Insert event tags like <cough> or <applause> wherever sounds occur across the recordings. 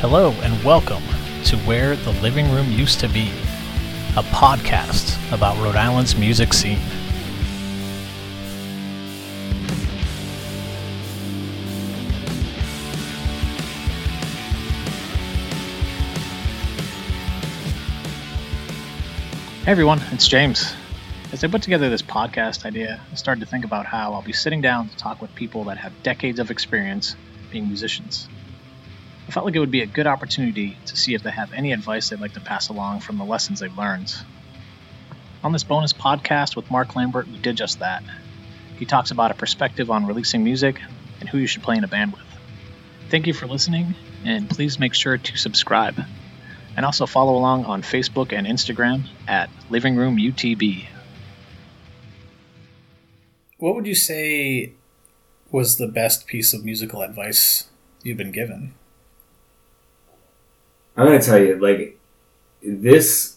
Hello and welcome to Where the Living Room Used to Be, a podcast about Rhode Island's music scene. Hey everyone, it's James. As I put together this podcast idea, I started to think about how I'll be sitting down to talk with people that have decades of experience being musicians. I felt like it would be a good opportunity to see if they have any advice they'd like to pass along from the lessons they've learned. On this bonus podcast with Mark Lambert, we did just that. He talks about a perspective on releasing music and who you should play in a band with. Thank you for listening, and please make sure to subscribe. And also follow along on Facebook and Instagram at Living Room UTB. What would you say was the best piece of musical advice you've been given? I'm gonna tell you, like this,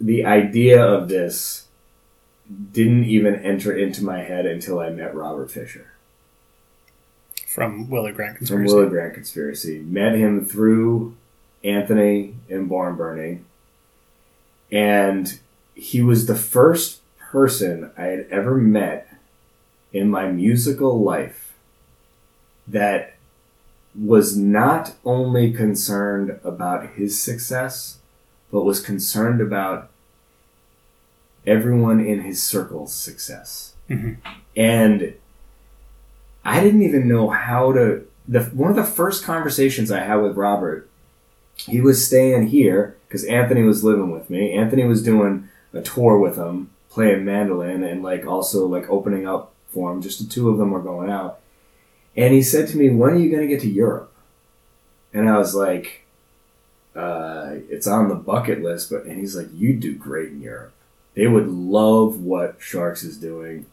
the idea of this didn't even enter into my head until I met Robert Fisher From Willard Grant Conspiracy. from Conspiracy. Grant Conspiracy. Met him through Anthony and Barn Burning, and he was the first person I had ever met in my musical life that was not only concerned about his success, but was concerned about everyone in his circle's success. Mhm. And I didn't even know how to. The, one of the first conversations I had with Robert, he was staying here because Anthony was living with me. Anthony was doing a tour with him, playing mandolin, and like also like opening up for him. Just the two of them were going out. And he said to me, When are you going to get to Europe? And I was like, uh, It's on the bucket list. But And he's like, You'd do great in Europe. They would love what Sharks is doing.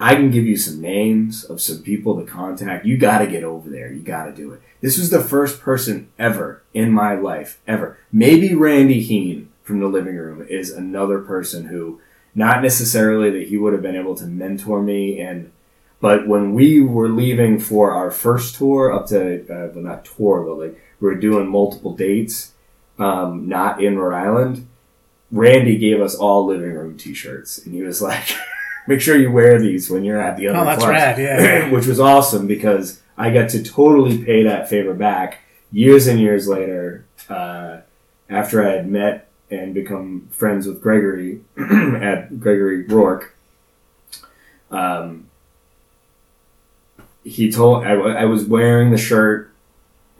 I can give you some names of some people to contact. You got to get over there. You got to do it. This was the first person ever in my life, ever. Maybe Randy Heen from the living room is another person who, not necessarily that he would have been able to mentor me and but when we were leaving for our first tour up to, uh, well, not tour, but like we were doing multiple dates, um, not in Rhode Island, Randy gave us all living room t-shirts. And he was like, <laughs> make sure you wear these when you're at the other Oh, that's clubs." rad, yeah. <laughs> Which was awesome because I got to totally pay that favor back years and years later, uh, after I had met and become friends with Gregory <clears throat> at Gregory Rourke. Um, he told I, I was wearing the shirt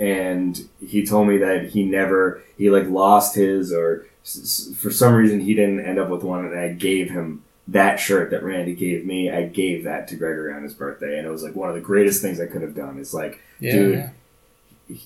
and he told me that he never he like lost his or s- for some reason he didn't end up with one and i gave him that shirt that randy gave me i gave that to gregory on his birthday and it was like one of the greatest things i could have done is like Yeah, Dude. yeah.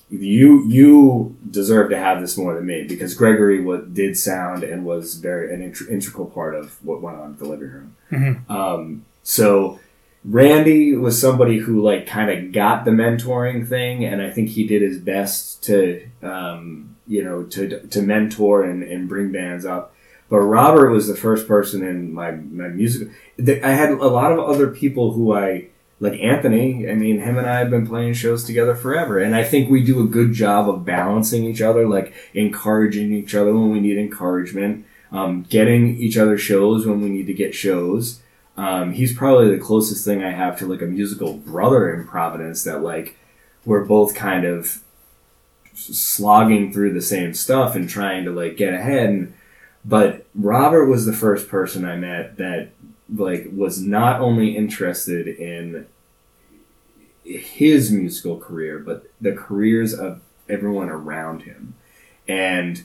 you you deserve to have this more than me because gregory what did sound and was very an int- integral part of what went on in the living room Mhm. um, so Randy was somebody who like kind of got the mentoring thing, and I think he did his best to um, you know to to mentor and, and bring bands up. But Robert was the first person in my my music. I had a lot of other people who I like Anthony. I mean, him and I have been playing shows together forever, and I think we do a good job of balancing each other, like encouraging each other when we need encouragement, um, getting each other shows when we need to get shows. Um, he's probably the closest thing I have to like a musical brother in Providence that like we're both kind of slogging through the same stuff and trying to like get ahead. And, but Robert was the first person I met that like was not only interested in his musical career, but the careers of everyone around him. And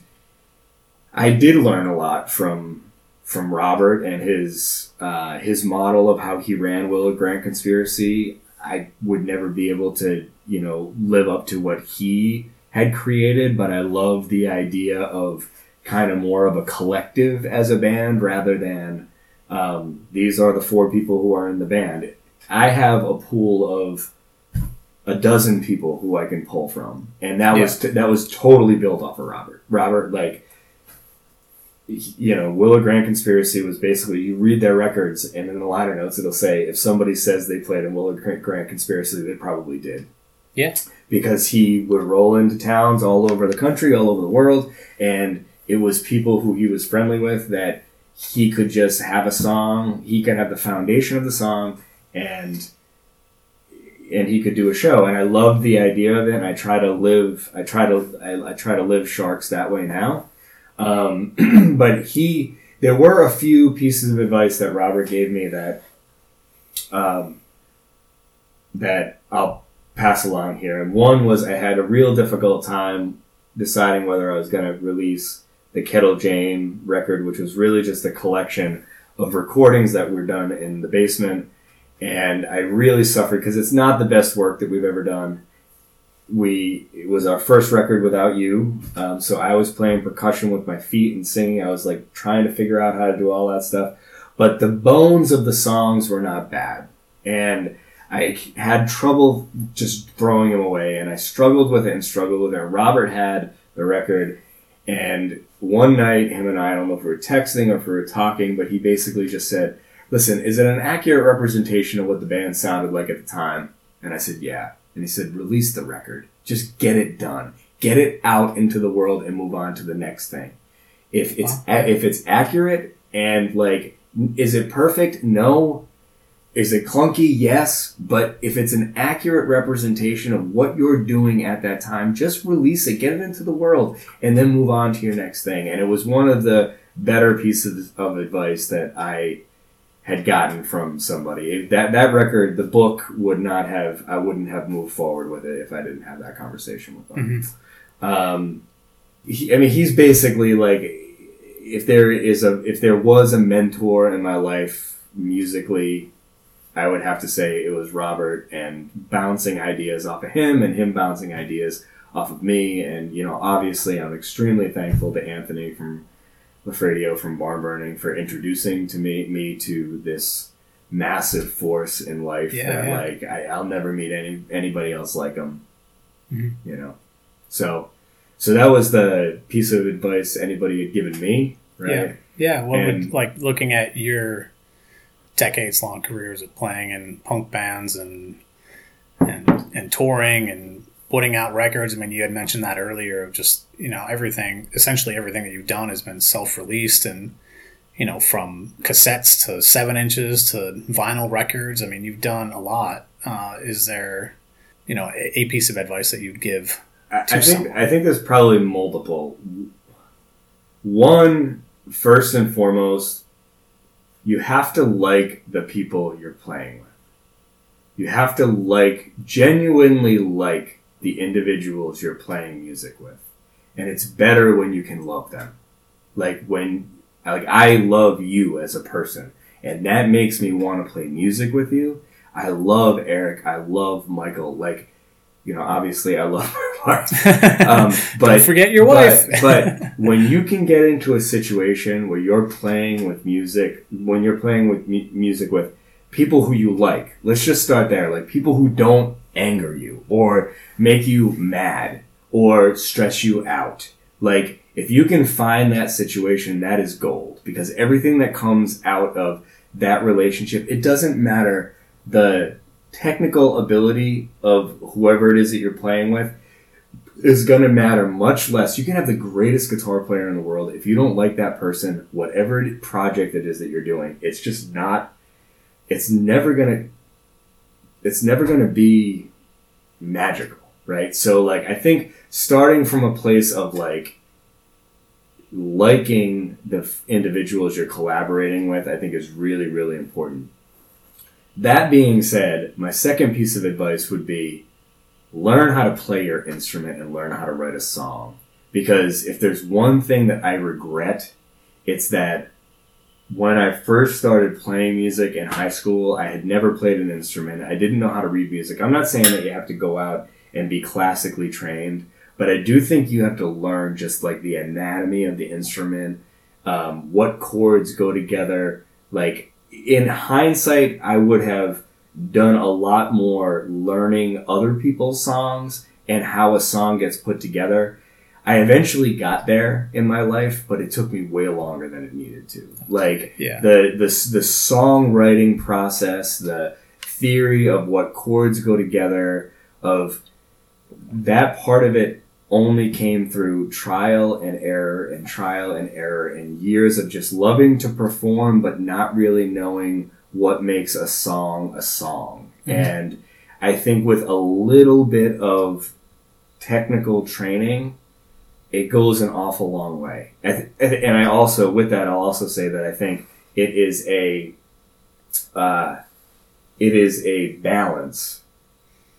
I did learn a lot from from Robert and his uh, his model of how he ran Willard Grant Conspiracy. I would never be able to, you know, live up to what he had created, but I love the idea of kind of more of a collective as a band rather than um, these are the four people who are in the band. I have a pool of a dozen people who I can pull from, and that was that was totally built off of Robert. Robert, like you know, Willard Grant Conspiracy was basically you read their records, and in the liner notes it'll say if somebody says they played in Willard Grant Conspiracy, they probably did. Yeah. Because he would roll into towns all over the country, all over the world, and it was people who he was friendly with that he could just have a song, he could have the foundation of the song, and and he could do a show. And I love the idea of it. And I try to live, I try to, I, I try to live Sharks that way now. Um, <clears throat> but he, there were a few pieces of advice that Robert gave me that, um, that I'll pass along here. And one was I had a real difficult time deciding whether I was going to release the Kettle Jane record, which was really just a collection of recordings that were done in the basement. And I really suffered because it's not the best work that we've ever done. We it was our first record without you, um, so I was playing percussion with my feet and singing. I was like trying to figure out how to do all that stuff, but the bones of the songs were not bad, and I had trouble just throwing them away, and I struggled with it and struggled with it. Robert had the record, and one night, him and I, I don't know if we were texting or if we were talking, but he basically just said, Listen, is it an accurate representation of what the band sounded like at the time? And I said, Yeah. And he said, Release the record. Just get it done. Get it out into the world and move on to the next thing. If it's Wow. if it's accurate and like, is it perfect? No. Is it clunky? Yes. But if it's an accurate representation of what you're doing at that time, just release it, get it into the world, and then move on to your next thing. And it was one of the better pieces of advice that I had gotten from somebody. That that record, the book would not have. I wouldn't have moved forward with it if I didn't have that conversation with them. Um, he, I mean, he's basically like, if there is a, if there was a mentor in my life musically, I would have to say it was Robert and bouncing ideas off of him and him bouncing ideas off of me. And, you know, obviously I'm extremely thankful to Anthony from Lafradio from Barn Burning for introducing to me, me to this massive force in life Yeah, that yeah. like I, I'll never meet any anybody else like him. Mhm. You know, so so that was the piece of advice anybody had given me, right? Yeah. Yeah. What And- would like looking at your decades long careers of playing in punk bands and and and touring and putting out records. I mean, you had mentioned that earlier of just you know everything. Essentially, everything that you've done has been self released and you know from cassettes to seven inches to vinyl records. I mean, you've done a lot. Uh, is there you know a, a piece of advice that you'd give? I, I think. I think there's probably multiple. One, first and foremost, you have to like the people you're playing with. You have to like genuinely like the individuals you're playing music with, and it's better when you can love them. Like when, like I love you as a person, and that makes me want to play music with you. I love Eric. I love Michael. Like, you know, obviously I love <laughs> my wife. Um, <laughs> but Don't forget your wife. but, but <laughs> when you can get into a situation where you're playing with music, when you're playing with mu- music with people who you like, let's just start there. Like people who don't anger you or make you mad or stress you out. Like if you can find that situation, that is gold because everything that comes out of that relationship, it doesn't matter the technical ability of whoever it is that you're playing with is going to matter much less. You can have the greatest guitar player in the world. If you don't like that person, whatever project it is that you're doing, it's just not, it's never going to, it's never going to be magical, right? So, like, I think starting from a place of like, liking the f- individuals you're collaborating with, I think is really, really important. That being said, my second piece of advice would be learn how to play your instrument and learn how to write a song. Because if there's one thing that I regret, it's that when I first started playing music in high school, I had never played an instrument. I didn't know how to read music. I'm not saying that you have to go out and be classically trained, but I do think you have to learn just like the anatomy of the instrument, um, what chords go together. Like in hindsight, I would have done a lot more learning other people's songs and how a song gets put together. I eventually got there in my life, but it took me way longer than it needed to. Like Yeah. the the the songwriting process, the theory of what chords go together, of that part of it only came through trial and error and trial and error and years of just loving to perform but not really knowing what makes a song a song. Mhm. And I think with a little bit of technical training, it goes an awful long way. And I also, with that, I'll also say that I think it is a, uh, it is a balance,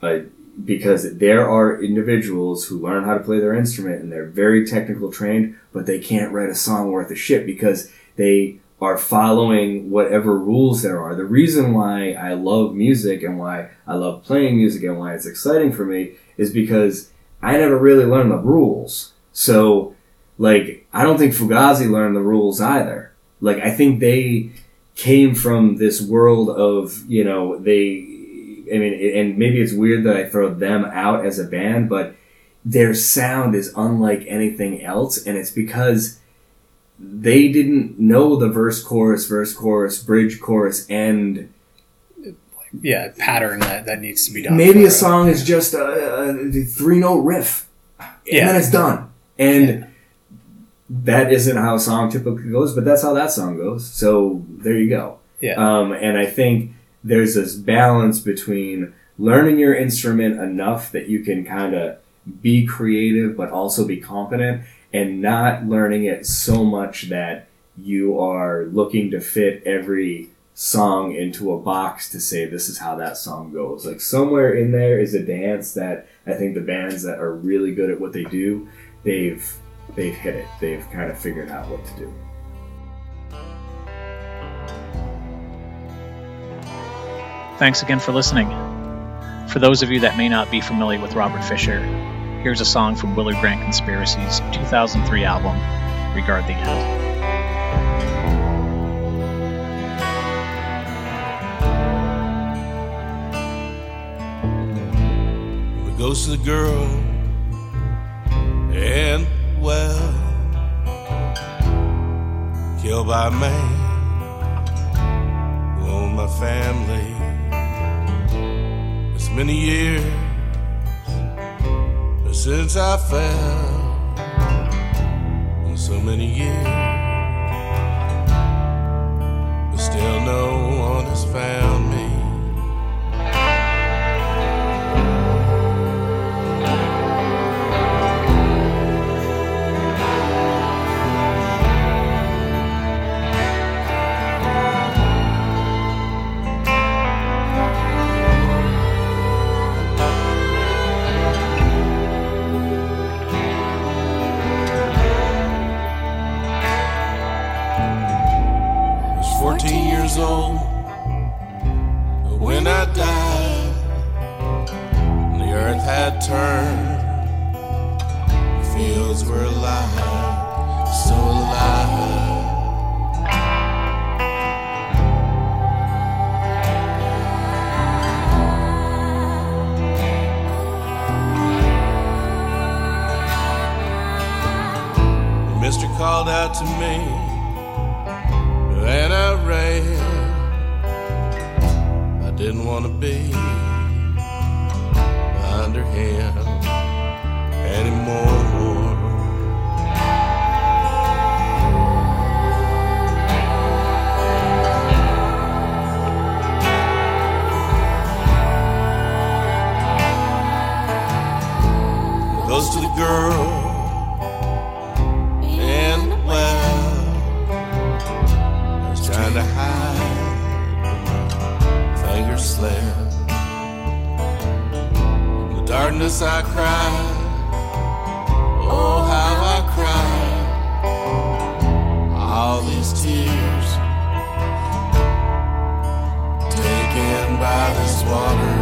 uh, because there are individuals who learn how to play their instrument and they're very technical trained, but they can't write a song worth a shit because they are following whatever rules there are. The reason why I love music and why I love playing music and why it's exciting for me is because I never really learned the rules. So, like, I don't think Fugazi learned the rules either. Like, I think they came from this world of, you know, they, I mean, and maybe it's weird that I throw them out as a band, but their sound is unlike anything else, and it's because they didn't know the verse, chorus, verse, chorus, bridge, chorus, end Yeah, pattern that, that needs to be done. maybe a song is just a, a three note riff, and Yeah. then it's done. And that isn't how a song typically goes, but that's how that song goes. So there you go. Yeah. Um, and I think there's this balance between learning your instrument enough that you can kind of be creative, but also be competent, and not learning it so much that you are looking to fit every song into a box to say this is how that song goes. Like somewhere in there is a dance that I think the bands that are really good at what they do, they've they've hit it. They've kind of figured out what to do. Thanks again for listening. For those of you that may not be familiar with Robert Fisher, here's a song from Willard Grant Conspiracy's 2003 album, Regard the End. The ghost of the girl and well killed by man who owned my family. It's many years since I fell, and so many years, but still no one has found to me by this water.